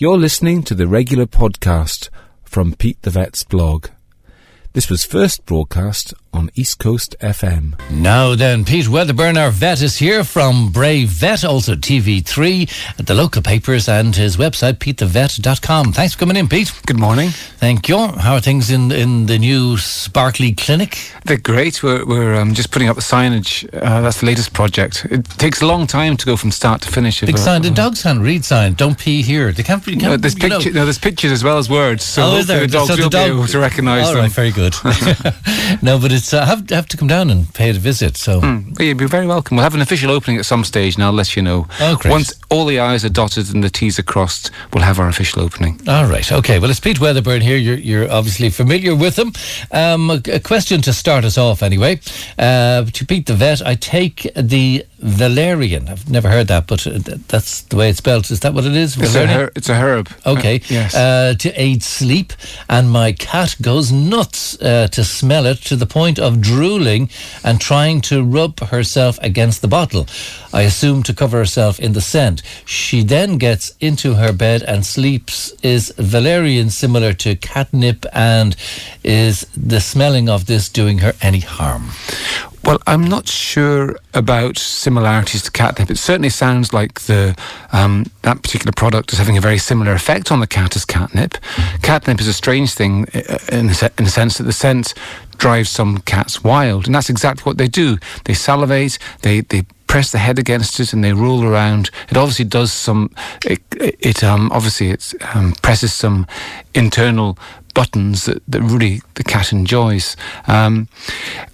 You're listening to the regular podcast from Pete the Vet's blog. This was first broadcast on East Coast FM. Now then, Pete Wedderburn, our vet, is here from Bray Vet, also TV3, the local papers, and his website, petethevet.com. Thanks for coming in, Pete. Good morning. Thank you. How are things in in the new Sparkly Clinic? They're great. We're, we're um, just putting up the signage. Uh, that's the latest project. It takes a long time to go from start to finish. Big sign, the dog sign, read sign, don't pee here. They can't Can't, there's, you know- picture, no, there's pictures as well as words, so Oh, is hopefully there? the dogs So the will dog- be able to recognise All them. right, very good. no, but it's uh, I have, have to come down and pay it a visit. So But you'd be very welcome. We'll have an official opening at some stage, and I'll let you know. Oh, great. Once all the I's are dotted and the T's are crossed, we'll have our official opening. All right. Okay. Well, it's Pete Wedderburn here. You're, you're obviously familiar with him. Um, a, a question to start us off, anyway. Uh, to Pete the vet, I take the valerian. I've never heard that, but uh, that's the way it's spelled. Is that what it is? It's a, her- it's a herb. Okay. Uh, yes. Uh, to aid sleep, and my cat goes nuts uh, to smell it to the point of drooling and trying to rub herself against the bottle. I assume to cover herself in the scent. She then gets into her bed and sleeps. Is valerian similar to catnip, and is the smelling of this doing her any harm? Well, I'm not sure about similarities to catnip. It certainly sounds like the um, that particular product is having a very similar effect on the cat as catnip. Catnip is a strange thing uh, in the, in the sense that the scent drives some cats wild, and that's exactly what they do. They salivate, they they press the head against it, and they roll around. It obviously does some. It, it um, obviously it um, presses some internal buttons that, that really the cat enjoys. Um,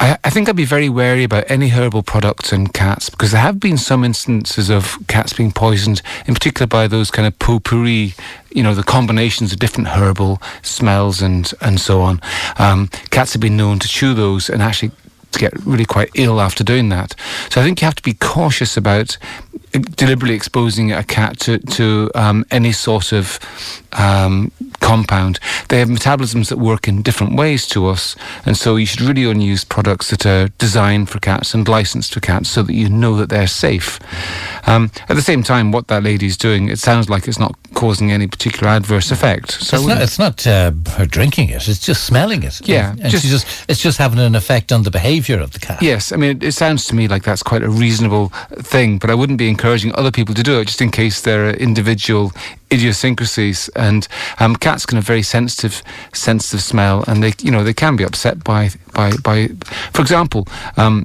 I, I think I'd be very wary about any herbal products in cats because there have been some instances of cats being poisoned, in particular by those kind of potpourri, you know, the combinations of different herbal smells and, and so on. Um, cats have been known to chew those and actually to get really quite ill after doing that. So I think you have to be cautious about deliberately exposing a cat to, to um, any sort of um, compound. They have metabolisms that work in different ways to us, and so you should really only use products that are designed for cats and licensed for cats so that you know that they're safe. Um, at the same time, what that lady's doing, it sounds like it's not causing any particular adverse effect. So it's not, it's not uh, her drinking it; it's just smelling it. Yeah, and, and just- she's just it's just having an effect on the behaviour of the cat. Yes, I mean, it, it sounds to me like that's quite a reasonable thing, but I wouldn't be encouraging other people to do it just in case there are individual idiosyncrasies. And um, cats can have very sensitive, sensitive smell, and they, you know, they can be upset by, by, by. For example, um,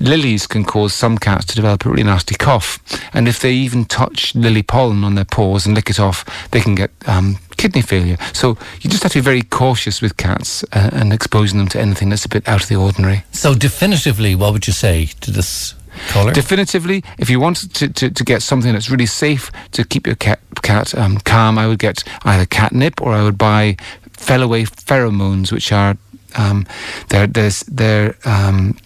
lilies can cause some cats to develop a really nasty cough, and if they even touch lily pollen on their paws and lick it off, they can get um, kidney failure. So you just have to be very cautious with cats uh, and exposing them to anything that's a bit out of the ordinary. So definitively, what would you say to this caller? Definitively, if you want to, to, to get something that's really safe to keep your cat, cat um, calm, I would get either catnip or I would buy Feliway pheromones, which are um, they're, they're um,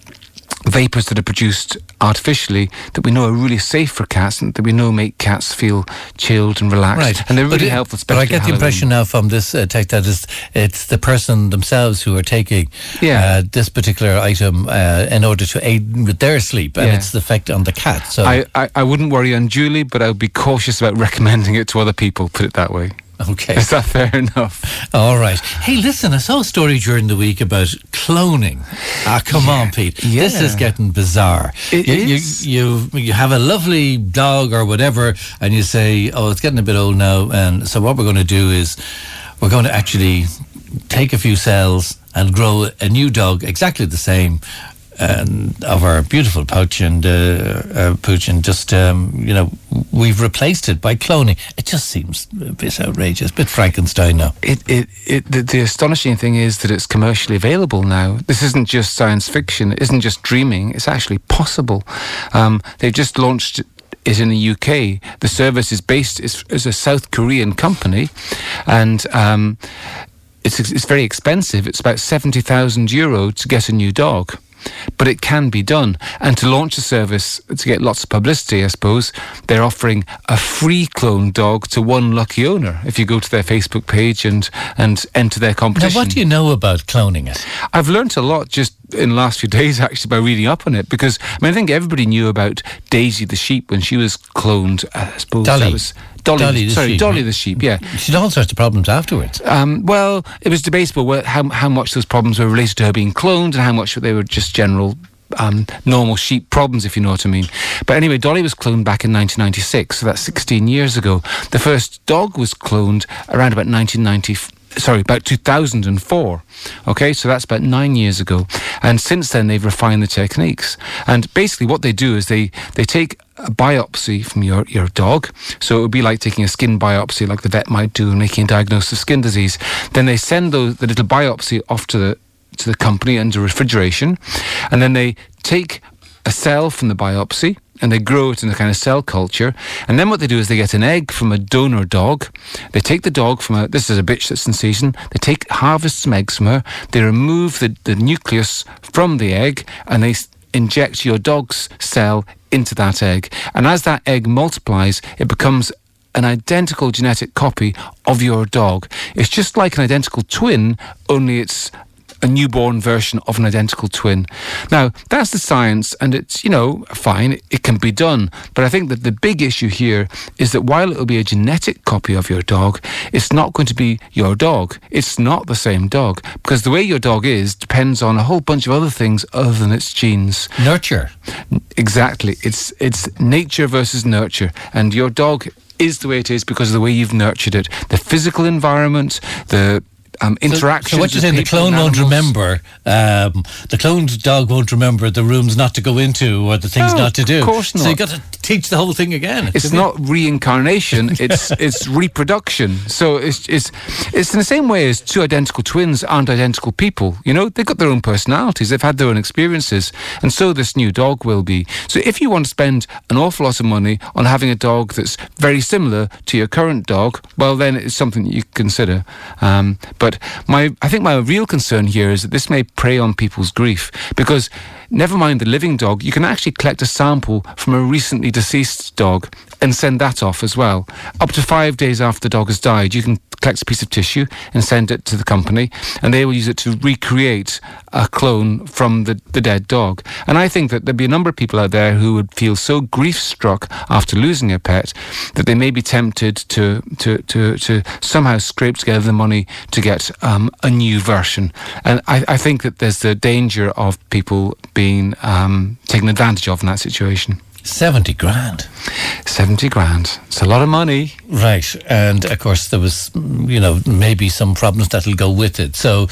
vapors that are produced artificially that we know are really safe for cats and that we know make cats feel chilled and relaxed. Right, And they're really it- helpful, But I get the impression now from this uh, text that it's, it's the person themselves who are taking Yeah. uh, this particular item uh, in order to aid with their sleep, and Yeah. it's the effect on the cat. So I, I, I wouldn't worry unduly, but I would be cautious about recommending it to other people, put it that way. okay, Is that fair enough? all right. Hey, listen, I saw a story during the week about cloning. Ah, come on, Pete. This is getting bizarre. It you, is. You, you you have a lovely dog or whatever, and you say, "Oh, it's getting a bit old now," and so what we're going to do is we're going to actually take a few cells and grow a new dog exactly the same. And of our beautiful pouch and uh, uh, pooch, and just um, you know, we've replaced it by cloning. It just seems a bit outrageous, a bit Frankenstein now. It, it, it, the, the astonishing thing is that it's commercially available now. This isn't just science fiction. It isn't just dreaming. It's actually possible. Um, they've just launched it in the UK. The service is based is, is a South Korean company, and um, it's it's very expensive. It's about seventy thousand euro to get a new dog. But it can be done. And to launch a service, to get lots of publicity, I suppose, they're offering a free clone dog to one lucky owner if you go to their Facebook page and, and enter their competition. Now, what do you know about cloning it? I've learnt a lot just in the last few days actually by reading up on it because I mean I think everybody knew about Daisy the sheep when she was cloned. Uh, I suppose Dolly. that was Dolly, Dolly the sorry, sheep, Dolly the sheep. Yeah. She had all sorts of problems afterwards. Um, well, it was debatable how how much those problems were related to her being cloned and how much they were just general. Um, normal sheep problems, if you know what I mean. But anyway, Dolly was cloned back in 1996, so that's 16 years ago. The first dog was cloned around about 1990 sorry, about 2004. Okay, so that's about nine years ago. And since then, they've refined the techniques. And basically, what they do is they, they take a biopsy from your, your dog. So it would be like taking a skin biopsy, like the vet might do, making a diagnosis of skin disease. Then they send those, the little biopsy off to the, to the company under refrigeration. And then they take a cell from the biopsy and they grow it in a kind of cell culture. And then what they do is they get an egg from a donor dog. They take the dog from a, this is a bitch that's in season. They take, harvest some eggs from her. They remove the, the nucleus from the egg and they inject your dog's cell into that egg. And as that egg multiplies, it becomes an identical genetic copy of your dog. It's just like an identical twin, only it's a newborn version of an identical twin. Now, that's the science, and it's, you know, fine, it can be done. But I think that the big issue here is that while it will be a genetic copy of your dog, it's not going to be your dog. It's not the same dog. Because the way your dog is depends on a whole bunch of other things other than its genes. Nurture. Exactly. It's it's nature versus nurture, and your dog is the way it is because of the way you've nurtured it. The physical environment, the um, So- interactions. So, what you're saying, the clone won't remember, um, the cloned dog won't remember the rooms not to go into or the things No, not to do. of course not. So you got to teach the whole thing again. It's not reincarnation. It's it's reproduction. So it's it's it's in the same way as two identical twins aren't identical people. You know, they've got their own personalities. They've had their own experiences, and so this new dog will be. So if you want to spend an awful lot of money on having a dog that's very similar to your current dog, well, then it's something that you consider. Um, but my I think my real concern here is that this may prey on people's grief because. Never mind the living dog, you can actually collect a sample from a recently deceased dog and send that off as well. Up to five days after the dog has died, you can collect a piece of tissue and send it to the company, and they will use it to recreate a clone from the, the dead dog. And I think that there'd be a number of people out there who would feel so grief struck after losing a pet that they may be tempted to, to, to, to somehow scrape together the money to get um, a new version. And I, I think that there's the danger of people being um, taken advantage of in that situation. 70 grand. 70 grand. It's a lot of money. Right. And of course, there was, you know, maybe some problems that'll go with it. So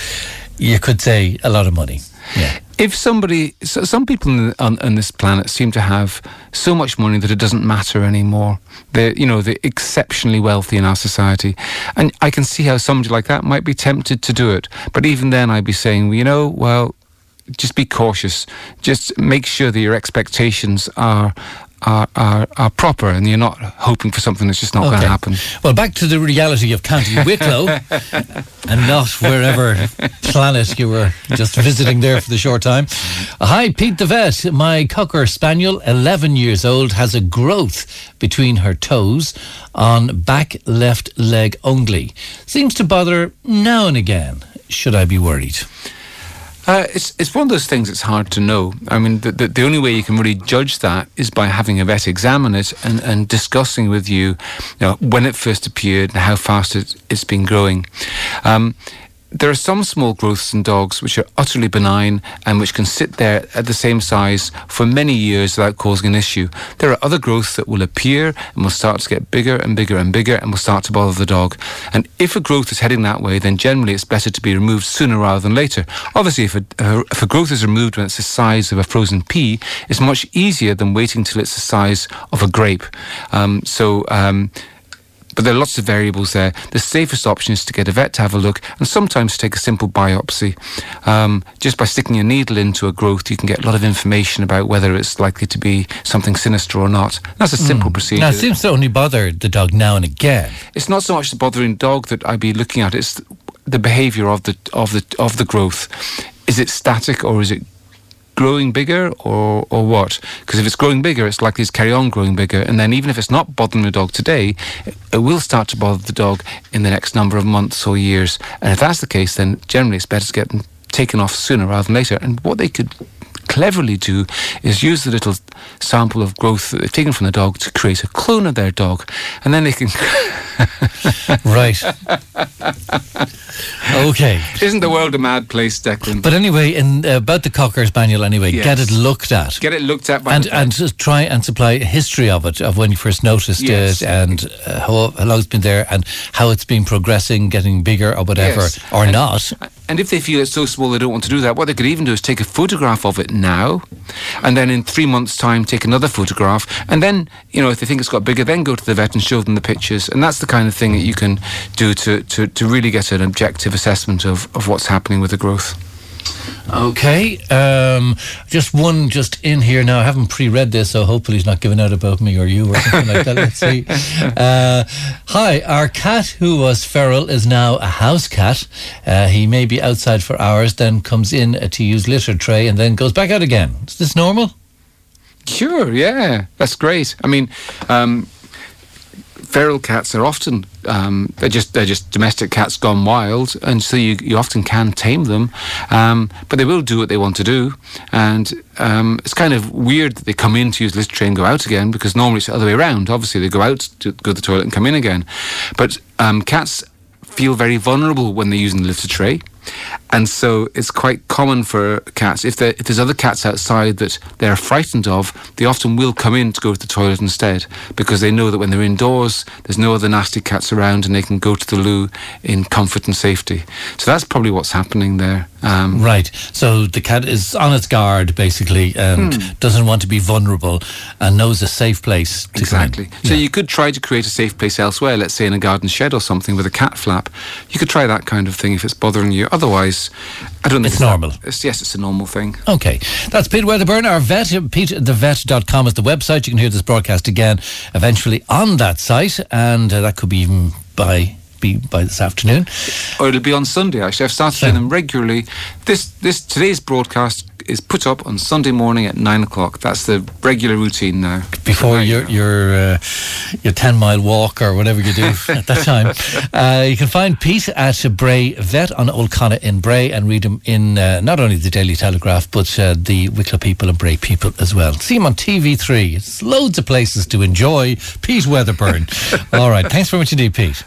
you could say a lot of money. Yeah. If somebody, so some people on, on, on this planet seem to have so much money that it doesn't matter anymore. They're, you know, they're exceptionally wealthy in our society. And I can see how somebody like that might be tempted to do it. But even then, I'd be saying, well, you know, well, just be cautious. Just make sure that your expectations are are, are, are proper and you're not hoping for something that's just not going to happen. Well, back to the reality of County Wicklow and not wherever planet you were just visiting there for the short time. Hi, Pete the Vet. My Cocker Spaniel, 11 years old, has a growth between her toes on back left leg only. Seems to bother now and again. Should I be worried? Uh, it's it's one of those things that's hard to know. I mean, the, the, the only way you can really judge that is by having a vet examine it and, and discussing with you, you know, when it first appeared and how fast it, it's been growing. Um, there are some small growths in dogs which are utterly benign and which can sit there at the same size for many years without causing an issue. There are other growths that will appear and will start to get bigger and bigger and bigger and will start to bother the dog. And if a growth is heading that way, then generally it's better to be removed sooner rather than later. Obviously, if a, if a growth is removed when it's the size of a frozen pea, it's much easier than waiting till it's the size of a grape. Um, so, um, but there are lots of variables there. The safest option is to get a vet to have a look and sometimes take a simple biopsy. Um, just by sticking a needle into a growth, you can get a lot of information about whether it's likely to be something sinister or not. That's a simple procedure. Now, it seems to only bother the dog now and again. it's not so much the bothering dog that I'd be looking at, it's the behaviour of the, of, the, of the growth. Is it static or is it growing bigger or, or what? Because if it's growing bigger, it's likely to carry on growing bigger. And then even if it's not bothering the dog today, it, will start to bother the dog in the next number of months or years. And if that's the case, then generally it's better to get them taken off sooner rather than later. And what they could cleverly do is use the little sample of growth that they've taken from the dog to create a clone of their dog, and then they can. right. okay. Isn't the world a mad place, Declan? But anyway, in uh, about the cocker spaniel, anyway, Yes. get it looked at. Get it looked at by and the and try and supply a history of it, of when you first noticed Yes. it, and uh, how, how long it's been there, and how it's been progressing, getting bigger or whatever, Yes. or And- not. And if they feel it's so small they don't want to do that, what they could even do is take a photograph of it now, and then in three months' time take another photograph, and then you know if they think it's got bigger, then go to the vet and show them the pictures, and that's the kind of thing that you can do to to, to really get an objective assessment of, of what's happening with the growth. Okay, um, just one just in here now. I haven't pre-read this, so hopefully he's not giving out about me or you or something like that. Let's see. Uh, hi, our cat who was feral is now a house cat. Uh, he may be outside for hours, then comes in to use litter tray, and then goes back out again. Is this normal? Sure, yeah, that's great. I mean, um, feral cats are often um, they're just they're just domestic cats gone wild, and so you, you often can tame them, um, but they will do what they want to do, and um, it's kind of weird that they come in to use the litter tray and go out again because normally it's the other way around. Obviously, they go out to go to the toilet and come in again, but um, cats feel very vulnerable when they're using the litter tray. And so it's quite common for cats, if, if there's other cats outside that they're frightened of, they often will come in to go to the toilet instead because they know that when they're indoors, there's no other nasty cats around and they can go to the loo in comfort and safety. So that's probably what's happening there. Um, Right. So the cat is on its guard, basically, and Hmm. doesn't want to be vulnerable and knows a safe place to come in. Exactly. So you could try to create a safe place elsewhere, let's say in a garden shed or something with a cat flap. You could try that kind of thing if it's bothering you. Otherwise, I don't think It's that- normal. it's, yes, it's a normal thing. Okay. That's Pete Wedderburn, our vet. PeteTheVet.com is the website. You can hear this broadcast again eventually on that site, and uh, that could be even by be by this afternoon. or it'll be on Sunday. Actually, I've started doing them regularly. This this today's broadcast is put up on Sunday morning at nine o'clock. That's the regular routine now. Before Right your now. your uh, your ten mile walk or whatever you do at that time, uh, you can find Pete at Bray Vet on Old Connor in Bray and read him in uh, not only the Daily Telegraph but uh, the Wicklow People and Bray People as well. See him on TV3. It's loads of places to enjoy. Pete Wedderburn. All right, thanks very much indeed, Pete.